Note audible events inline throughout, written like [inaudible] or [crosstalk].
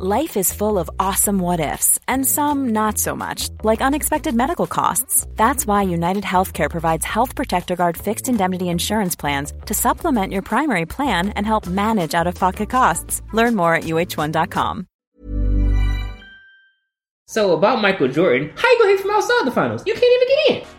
Life is full of awesome what ifs, and some not so much, like unexpected medical costs. That's why United Healthcare provides Health Protector Guard fixed indemnity insurance plans to supplement your primary plan and help manage out of pocket costs. Learn more at uh1.com. So, about Michael Jordan, how you gonna hit from outside the finals? You can't even get in.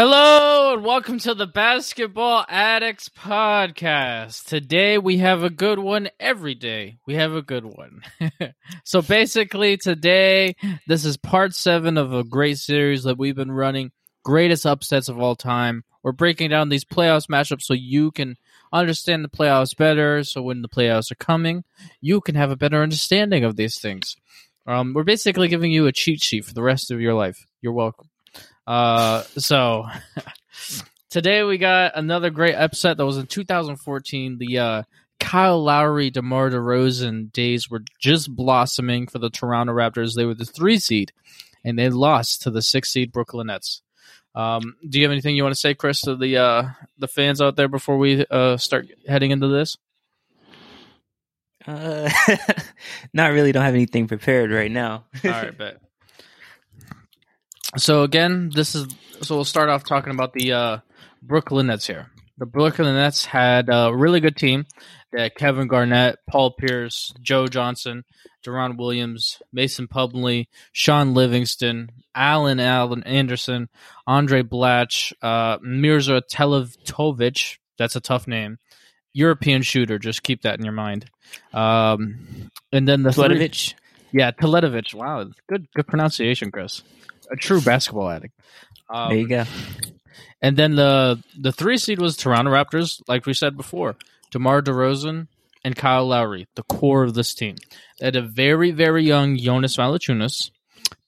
Hello and welcome to the Basketball Addicts Podcast. Today we have a good one. Every day we have a good one. [laughs] so basically, today this is part seven of a great series that we've been running. Greatest upsets of all time. We're breaking down these playoffs matchups so you can understand the playoffs better. So when the playoffs are coming, you can have a better understanding of these things. Um, we're basically giving you a cheat sheet for the rest of your life. You're welcome. Uh, so [laughs] today we got another great upset that was in 2014. The uh, Kyle Lowry, DeMar DeRozan days were just blossoming for the Toronto Raptors. They were the three seed, and they lost to the six seed Brooklyn Nets. Um, do you have anything you want to say, Chris, to the uh, the fans out there before we uh, start heading into this? Uh, [laughs] not really. Don't have anything prepared right now. All right, bet [laughs] so again, this is so we'll start off talking about the uh, Brooklyn Nets here. The Brooklyn Nets had a really good team. They had Kevin Garnett, Paul Pierce, Joe Johnson, Deron Williams, Mason Plumlee, Shaun Livingston, Alan Allen Anderson, Andray Blatche, uh, Mirza Teletovic. That's a tough name. European shooter. Just keep that in your mind. Um, and then the Teletovic. yeah, Teletovic. Wow, good good pronunciation, Chris a true basketball addict. Um, there you go. And then the the three seed was Toronto Raptors, like we said before. DeMar DeRozan and Kyle Lowry, the core of this team. They had a very, very young Jonas Valanciunas,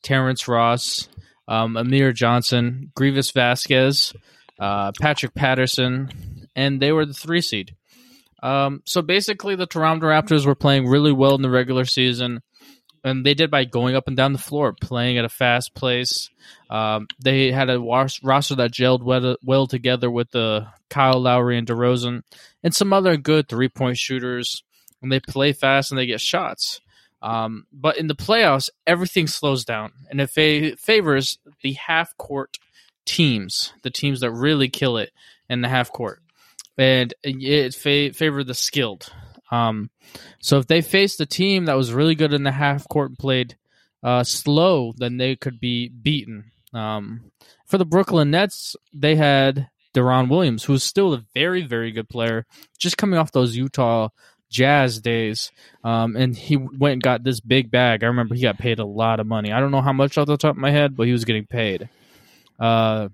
Terrence Ross, um, Amir Johnson, Greivis Vasquez, uh, Patrick Patterson, and they were the three seed. Um, so basically, the Toronto Raptors were playing really well in the regular season and they did by going up and down the floor, playing at a fast pace. Um, they had a roster that gelled well, well, together with the Kyle Lowry and DeRozan, and some other good three point shooters. And they play fast and they get shots. Um, but in the playoffs, everything slows down, and it fa- favors the half court teams, the teams that really kill it in the half court, and it fa- the skilled. Um, so if they faced a team that was really good in the half court and played uh, slow, then they could be beaten. Um, for the Brooklyn Nets, they had Deron Williams, who's still a very, very good player, just coming off those Utah Jazz days. Um, and he went and got this big bag. I remember he got paid a lot of money. I don't know how much off the top of my head, but he was getting paid. Uh,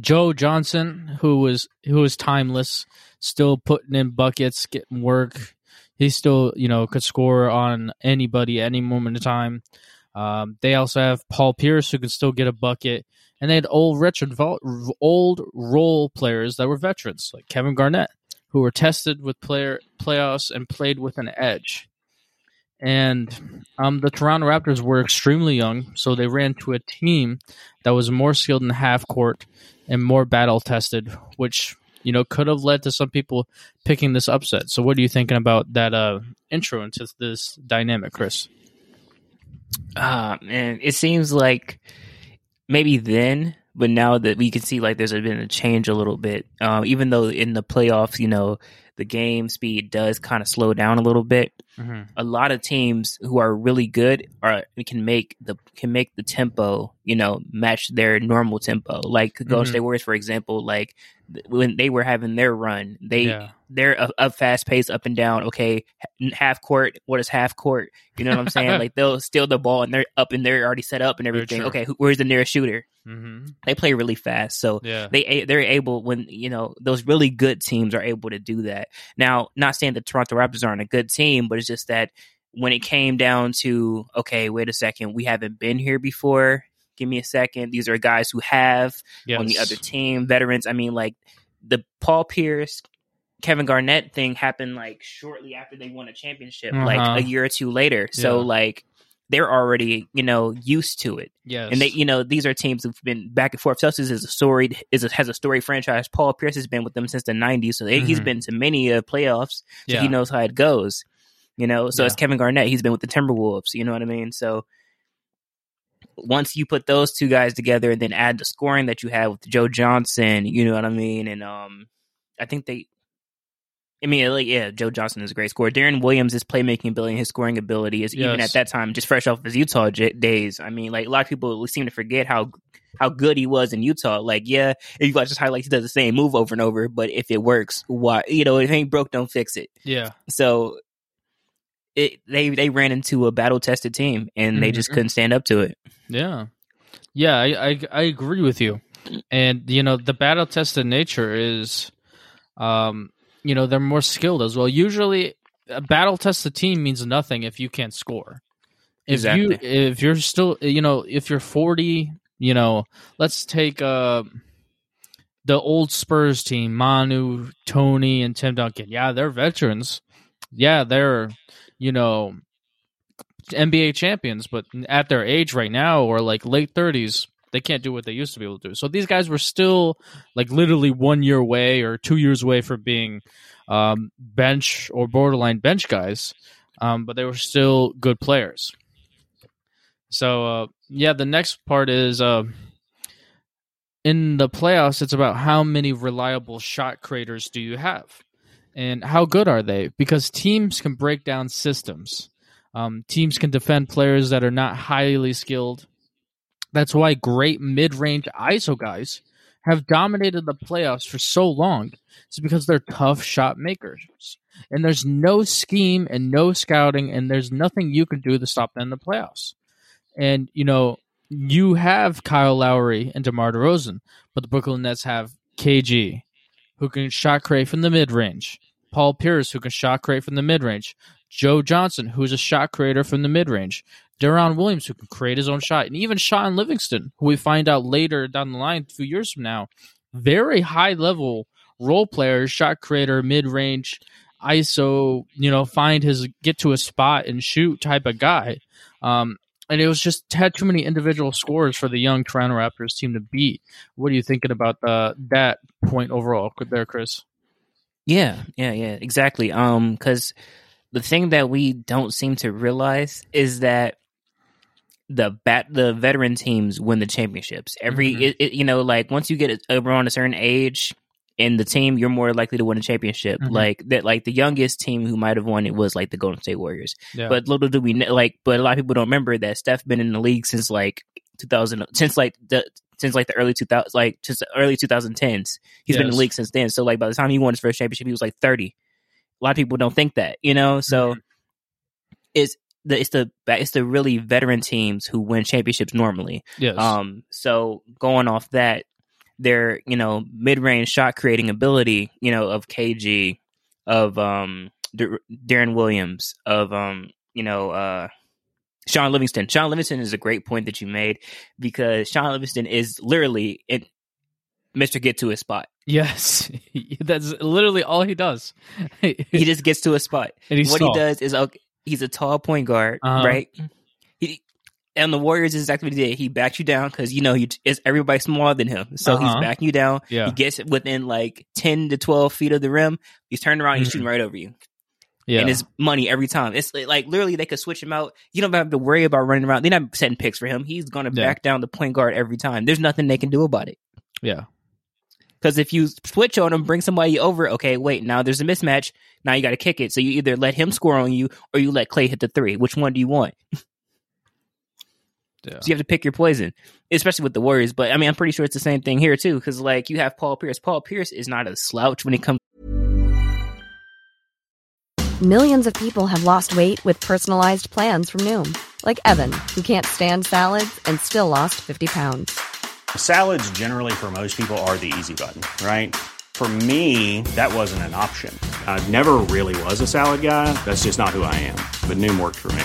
Joe Johnson, who was who was timeless, still putting in buckets, getting work. He still, you know, could score on anybody any moment of time. Um, they also have Paul Pierce, who can still get a bucket, and they had old Richard, old role players that were veterans, like Kevin Garnett, who were tested with player playoffs and played with an edge. And um, the Toronto Raptors were extremely young, so they ran to a team that was more skilled in half court and more battle tested, which you know could have led to some people picking this upset. So, what are you thinking about that uh, intro into this dynamic, Chris? Uh, man, it seems like maybe then, but now that we can see like there's been a change a little bit. Uh, even though in the playoffs, you know, the game speed does kind of slow down a little bit. Mm-hmm. A lot of teams who are really good are can make the can make the tempo, you know, match their normal tempo. Like Golden mm-hmm. State Warriors, for example, like when they were having their run, they yeah. they're a, a, fast pace up and down. Okay, half court. What is half court? You know what I'm saying? like they'll [laughs] steal the ball and they're up and they're already set up and everything. Okay, who, where's the nearest shooter? Mm-hmm. They play really fast, so yeah. they they're able when you know those really good teams are able to do that. Now, not saying the Toronto Raptors aren't a good team, but it's just that when it came down to okay, wait a second, we haven't been here before. Give me a second. These are guys who have Yes. on the other team, veterans. I mean, like the Paul Pierce, Kevin Garnett thing happened like shortly after they won a championship, Uh-huh. like a year or two later. So like they're already you know used to it, Yes. and they you know these are teams who've been back and forth. Celtics is a storied is a, has a story franchise. Paul Pierce has been with them since the '90s, so they, he's been to many uh, playoffs. So yeah. he knows how it goes. You know, so Yeah. it's Kevin Garnett. He's been with the Timberwolves. You know what I mean? So once you put those two guys together and then add the scoring that you have with Joe Johnson, you know what I mean? And um, I think they, I mean, like yeah, Joe Johnson is a great scorer. Deron Williams' his playmaking ability, and his scoring ability is even at that time just fresh off his Utah j- days. I mean, like a lot of people seem to forget how how good he was in Utah. Like, yeah, if you watch his highlights, he does the same move over and over. But if it works, why? You know, if it ain't broke, don't fix it. yeah. So it they they ran into a battle tested team and they just Mhm. couldn't stand up to it. Yeah, yeah, I, I I agree with you, and you know the battle tested nature is, um, you know they're more skilled as well. Usually, a battle tested team means nothing if you can't score. If you if you're still you know if you're forty, you know let's take uh the old Spurs team, Manu, Tony, and Tim Duncan. Yeah, they're veterans. Yeah, they're you know NBA champions, but at their age right now or like late 30s, they can't do what they used to be able to do. So these guys were still like literally one year away or two years away from being um, bench or borderline bench guys, um, but they were still good players. So uh, yeah, the next part is uh, in the playoffs. It's about how many reliable shot creators do you have, and how good are they? Because teams can break down systems. Um, teams can defend players that are not highly skilled. That's why great mid-range ISO guys have dominated the playoffs for so long. It's because they're tough shot makers, and there's no scheme and no scouting, and there's nothing you can do to stop them in the playoffs. And you know, you have Kyle Lowry and DeMar DeRozan, but the Brooklyn Nets have KG, who can shot create from the mid range. Paul Pierce, who can shot create from the mid range. Joe Johnson, who's a shot creator from the mid range. Deron Williams, who can create his own shot. And even Shaun Livingston, who we find out later down the line, a few years from now, very high level role player, shot creator, mid range, ISO, you know, find his get to a spot and shoot type of guy. Um, and it was just had too many individual scores for the young Toronto Raptors team to beat. What are you thinking about the, that point overall there, Chris? Yeah, yeah, yeah, exactly. Um, because the thing that we don't seem to realize is that the bat the veteran teams win the championships. Every Mhm. it, it, you know, like once you get around a certain age in the team, you're more likely to win a championship. Mhm. Like that, like the youngest team who might have won it was like the Golden State Warriors. Yeah. But little do we know, like, but a lot of people don't remember that Steph been in the league since like 2000, since like the since like the early 2000s, like just the early 2010s. He's been in the league since then. So like by the time he won his first championship, he was like 30. A lot of people don't think that, you know. So Mm-hmm. it's the it's the it's the really veteran teams who win championships normally. yes. Um, so going off that, their you know mid range shot creating ability, you know, of KG, of um D- Deron Williams, of um you know uh Shaun Livingston. Shaun Livingston is a great point that you made because Shaun Livingston is literally in Mister Get to his spot. yes. [laughs] That's literally all he does. He just gets to a spot. [laughs] and he's what he does is okay, he's a tall point guard, Uh-huh. right? And the Warriors is exactly what he did. He backs you down because you know he is everybody smaller than him, so he's Uh-huh. backing you down. Yeah. He gets within like ten to twelve feet of the rim. He's turning around, he's Mhm. shooting right over you, Yeah. and it's money every time. It's like, like, literally they could switch him out. You don't have to worry about running around. They're not setting picks for him. He's going to Yeah. back down the point guard every time. There's nothing they can do about it. yeah. Because if you switch on him, bring somebody over, okay, wait, now there's a mismatch. Now you got to kick it. So you either let him score on you or you let Clay hit the three. Which one do you want? [laughs] Yeah. So you have to pick your poison, especially with the Warriors. But I mean, I'm pretty sure it's the same thing here too. Because like you have Paul Pierce. Paul Pierce is not a slouch when it comes. Millions of people have lost weight with personalized plans from Noom, like Evan, who can't stand salads and still lost 50 pounds. Salads, generally, for most people, are the easy button, right? For me, that wasn't an option. I never really was a salad guy. That's just not who I am. But Noom worked for me.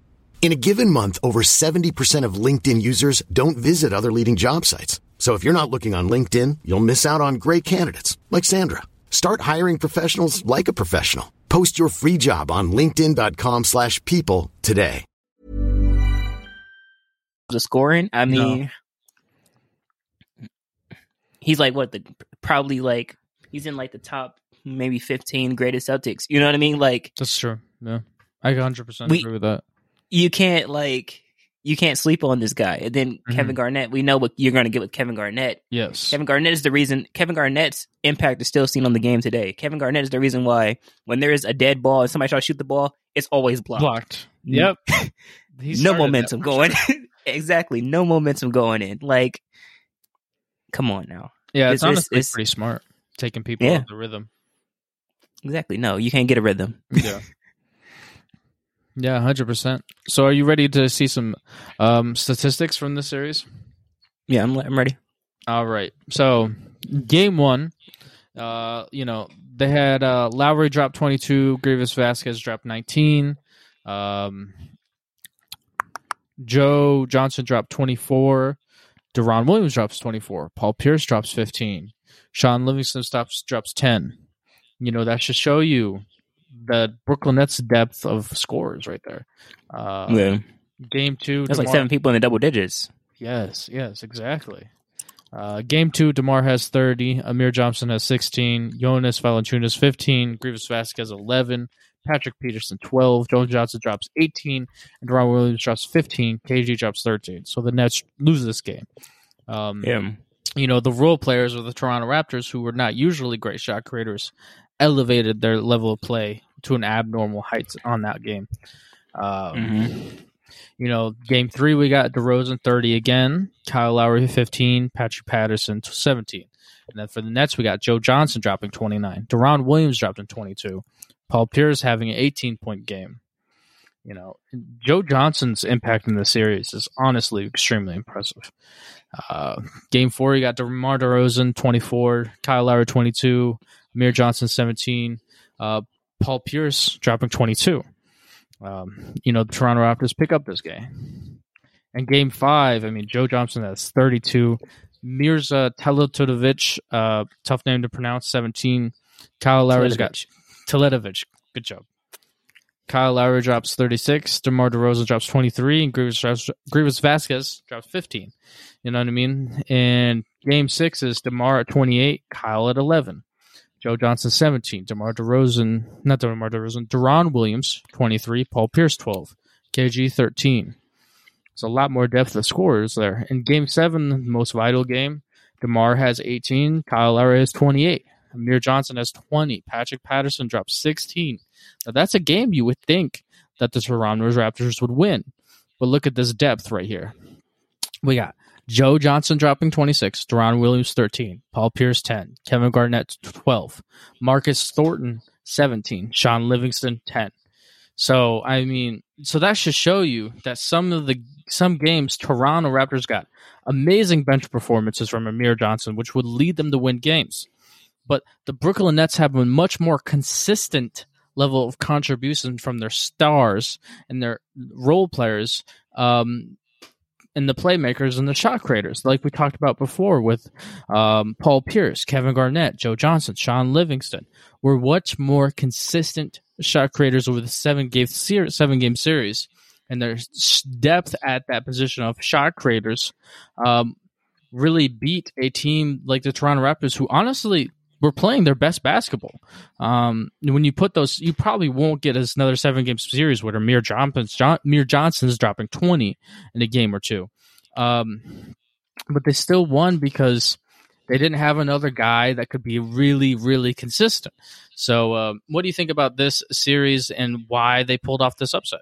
In a given month, over 70% of LinkedIn users don't visit other leading job sites. So if you're not looking on LinkedIn, you'll miss out on great candidates like Sandra. Start hiring professionals like a professional. Post your free job on linkedin.com/people slash people today. the scoring. I mean, he's like what the probably like he's in like the top maybe fifteen greatest Celtics. You know what I mean? Like That's true. Yeah, I 100 percent We- agree with that. You can't like you can't sleep on this guy. And then Mhm. Kevin Garnett, we know what you're going to get with Kevin Garnett. Yes, Kevin Garnett is the reason. Kevin Garnett's impact is still seen on the game today. Kevin Garnett is the reason why when there is a dead ball and somebody tries to shoot the ball, it's always blocked. blocked. Yep. [laughs] No momentum going. [laughs] exactly, no momentum going in. Like, come on now. Yeah, It's- it's, it's- honestly it's- pretty smart taking people Yeah. out of the rhythm. Exactly. No, you can't get a rhythm. Yeah. [laughs] Yeah, hundred percent. So, are you ready to see some um, statistics from the series? Yeah, I'm, I'm ready. All right. So, game one, uh, you know, they had uh, Lowry drop 22, Greivis Vasquez drop 19, um, Joe Johnson dropped 24, Deron Williams drops 24, Paul Pierce drops 15, Shaun Livingston stops drops 10. You know, that should show you the Brooklyn Nets depth of scores right there. Uh, yeah, Game two, that's like seven people in the double digits. Yes, yes, exactly. Uh, game two, DeMar has 30, Amir Johnson has 16, Jonas Valanciunas 15, Greivis Vasquez 11, Patrick Patterson 12, Jones Johnson drops 18, and Deron Williams drops 15, KG drops 13. So the Nets lose this game. Um, Yeah, you know, the role players of the Toronto Raptors, who were not usually great shot creators, elevated their level of play to an abnormal heights on that game. Um, Mhm. You know, game three, we got DeRozan 30 again, Kyle Lowry 15, Patrick Patterson 17. And then for the Nets, we got Joe Johnson dropping 29, Deron Williams dropped in 22, Paul Pierce having an 18 point game. You know, Joe Johnson's impact in the series is honestly extremely impressive. Uh, game four, you got DeMar DeRozan 24, Kyle Lowry 22, Amir Johnson 17, uh, Paul Pierce dropping 22. Um, you know, the Toronto Raptors pick up this game. And game five, I mean, Joe Johnson has 32. Mirza Teletovic, uh, tough name to pronounce, 17. Kyle Lowry's got Teletovic. Good job. Kyle Lowry drops 36. DeMar DeRozan drops 23. And Greivis, drops- Greivis Vasquez drops 15. You know what I mean? And game six is DeMar at 28, Kyle at 11. Joe Johnson 17, DeMar DeRozan, not DeMar DeRozan, Deron Williams 23, Paul Pierce 12, KG 13. It's a lot more depth of scorers there. In game seven, the most vital game, DeMar has 18, Kyle Lowry has 28, Amir Johnson has 20, Patrick Patterson drops 16. Now that's a game you would think that the Toronto Raptors would win. But look at this depth right here. We got Joe Johnson dropping 26, Deron Williams 13, Paul Pierce 10, Kevin Garnett 12, Marcus Thornton 17, Shaun Livingston 10. So I mean, so that should show you that some of the some games Toronto Raptors got amazing bench performances from Amir Johnson, which would lead them to win games. But the Brooklyn Nets have a much more consistent level of contribution from their stars and their role players um, and the playmakers and the shot creators, like we talked about before with um, Paul Pierce, Kevin Garnett, Joe Johnson, Shaun Livingston, were much more consistent shot creators over the seven game ser- seven game series, and their depth at that position of shot creators um, really beat a team like the Toronto Raptors, who honestly were playing their best basketball. Um, when you put those, you probably won't get another seven game series where Amir Johnson's John, Johnson's dropping twenty in a game or two. Um, but they still won because They didn't have another guy that could be really, really consistent. So, uh, what do you think about this series and why they pulled off this upset?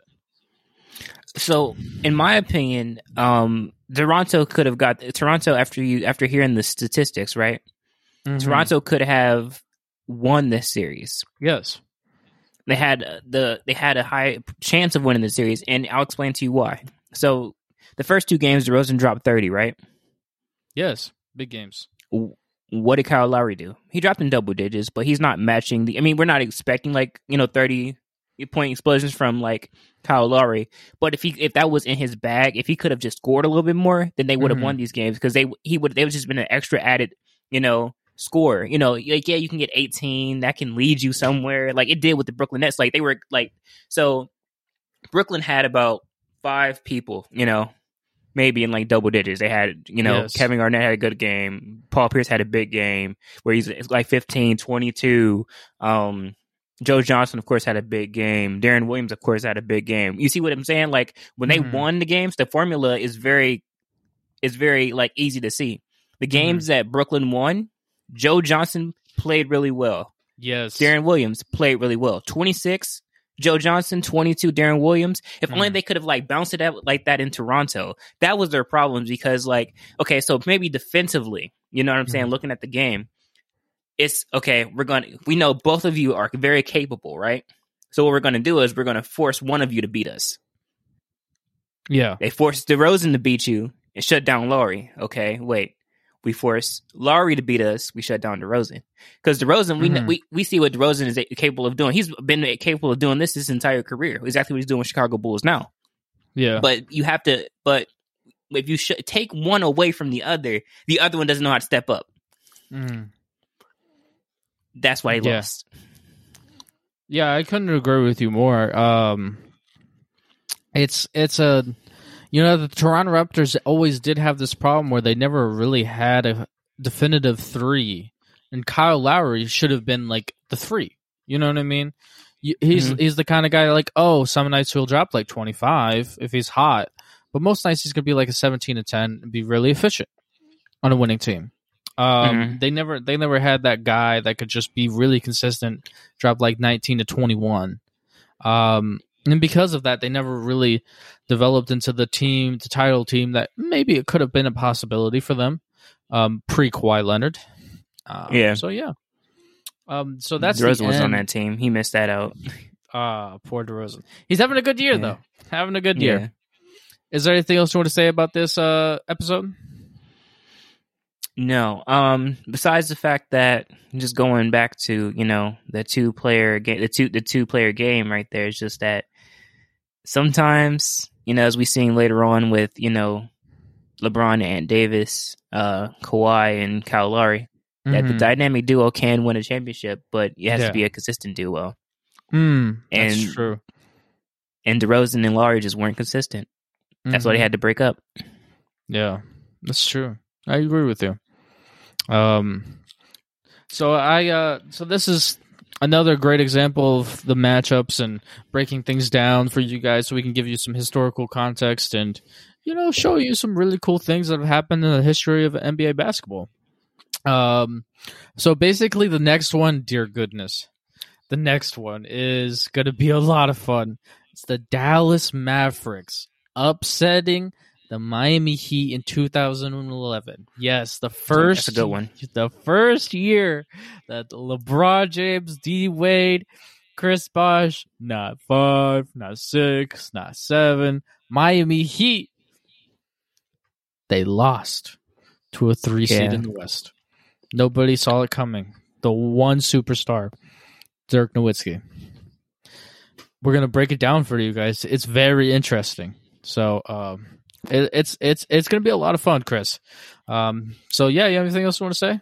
So, in my opinion, um, Toronto could have got Toronto after you after hearing the statistics, right? Mm-hmm. Toronto could have won this series. Yes. They had uh, the they had a high chance of winning the series, and I'll explain to you why. So, the first two games, DeRozan dropped thirty, right? Yes. Big games. What did Kyle Lowry do? He dropped in double digits, but he's not matching the. I mean, we're not expecting like you know thirty point explosions from like Kyle Lowry. But if he if that was in his bag, if he could have just scored a little bit more, then they would have Mhm. won these games because they he would they would just been an extra added you know score. You know, like yeah, you can get eighteen that can lead you somewhere. Like it did with the Brooklyn Nets. Like they were like so Brooklyn had about five people. You know. Maybe in like double digits. They had, you know, Yes. Kevin Garnett had a good game. Paul Pierce had a big game where he's like 15, 22. Um, Joe Johnson, of course, had a big game. Deron Williams, of course, had a big game. You see what I'm saying? Like when they Mhm. won the games, the formula is very, is very like easy to see. The games that Brooklyn won, Joe Johnson played really well. Yes. Deron Williams played really well. 26, Joe Johnson, 22, Deron Williams. If only Mhm. they could have like bounced it out like that in Toronto. That was their problem because like, okay, so maybe defensively, you know what I'm saying? Looking at the game, it's okay. We're going to, we know both of you are very capable, right? So what we're going to do is we're going to force one of you to beat us. Yeah. They forced DeRozan to beat you and shut down Lowry. Okay, wait. We force Lowry to beat us. We shut down DeRozan because DeRozan, we, Mhm. we we see what DeRozan is capable of doing. He's been capable of doing this his entire career. Exactly what he's doing with Chicago Bulls now. Yeah. But you have to. But if you sh- take one away from the other, the other one doesn't know how to step up. Mhm. That's why he Yeah. lost. Yeah, I couldn't agree with you more. Um, it's it's a you know the Toronto Raptors always did have this problem where they never really had a definitive three, and Kyle Lowry should have been like the three. You know what I mean? He's he's the kind of guy like oh some nights he'll drop like twenty five if he's hot, but most nights he's gonna be like a seventeen to ten and be really efficient on a winning team. Um, Mhm. They never they never had that guy that could just be really consistent, drop like nineteen to twenty one. Um, and because of that, they never really developed into the team, the title team that maybe it could have been a possibility for them um, pre Kawhi Leonard. Um, Yeah. So yeah. Um, so that's the DeRozan was on that team. He missed that out. [laughs] Ah, poor DeRozan. He's having a good year Yeah. though. Having a good Yeah. year. Is there anything else you want to say about this uh, episode? No. Um. Besides the fact that just going back to you know the two player game, the two the two player game right there is just that sometimes you know as we seen later on with you know LeBron and Davis, uh, Kawhi and Kyle Lowry, that the Mhm. dynamic duo can win a championship, but it has Yeah. to be a consistent duo. Mm, that's And- true. And DeRozan and Lowry just weren't consistent. That's why they had to break up. Yeah, that's true. I agree with you. Um, so I uh, so this is another great example of the matchups and breaking things down for you guys, so we can give you some historical context and you know show you some really cool things that have happened in the history of NBA basketball. Um, so basically, the next one, dear goodness, the next one is going to be a lot of fun. It's the Dallas Mavericks upsetting the Miami Heat in 2011. Yes, the first That's a good one. The first year that LeBron James, D Wade, Chris Bosh, not five, not six, not seven, Miami Heat. They lost to a three seed in the West. Nobody saw it coming. The one superstar, Dirk Nowitzki. We're gonna break it down for you guys. It's very interesting. So um, it, it's it's it's gonna be a lot of fun, Chris. Um, so yeah, you have anything else you want to say?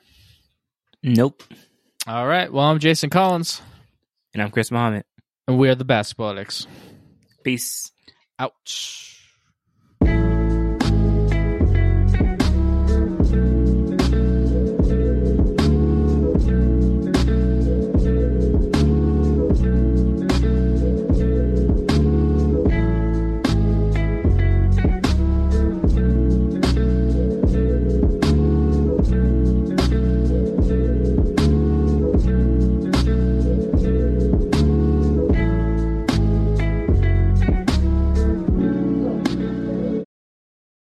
Nope. All right. Well, I'm Jason Collins, And I'm Chris Muhammad. and we are the Basketball Addicts. Peace. Ouch.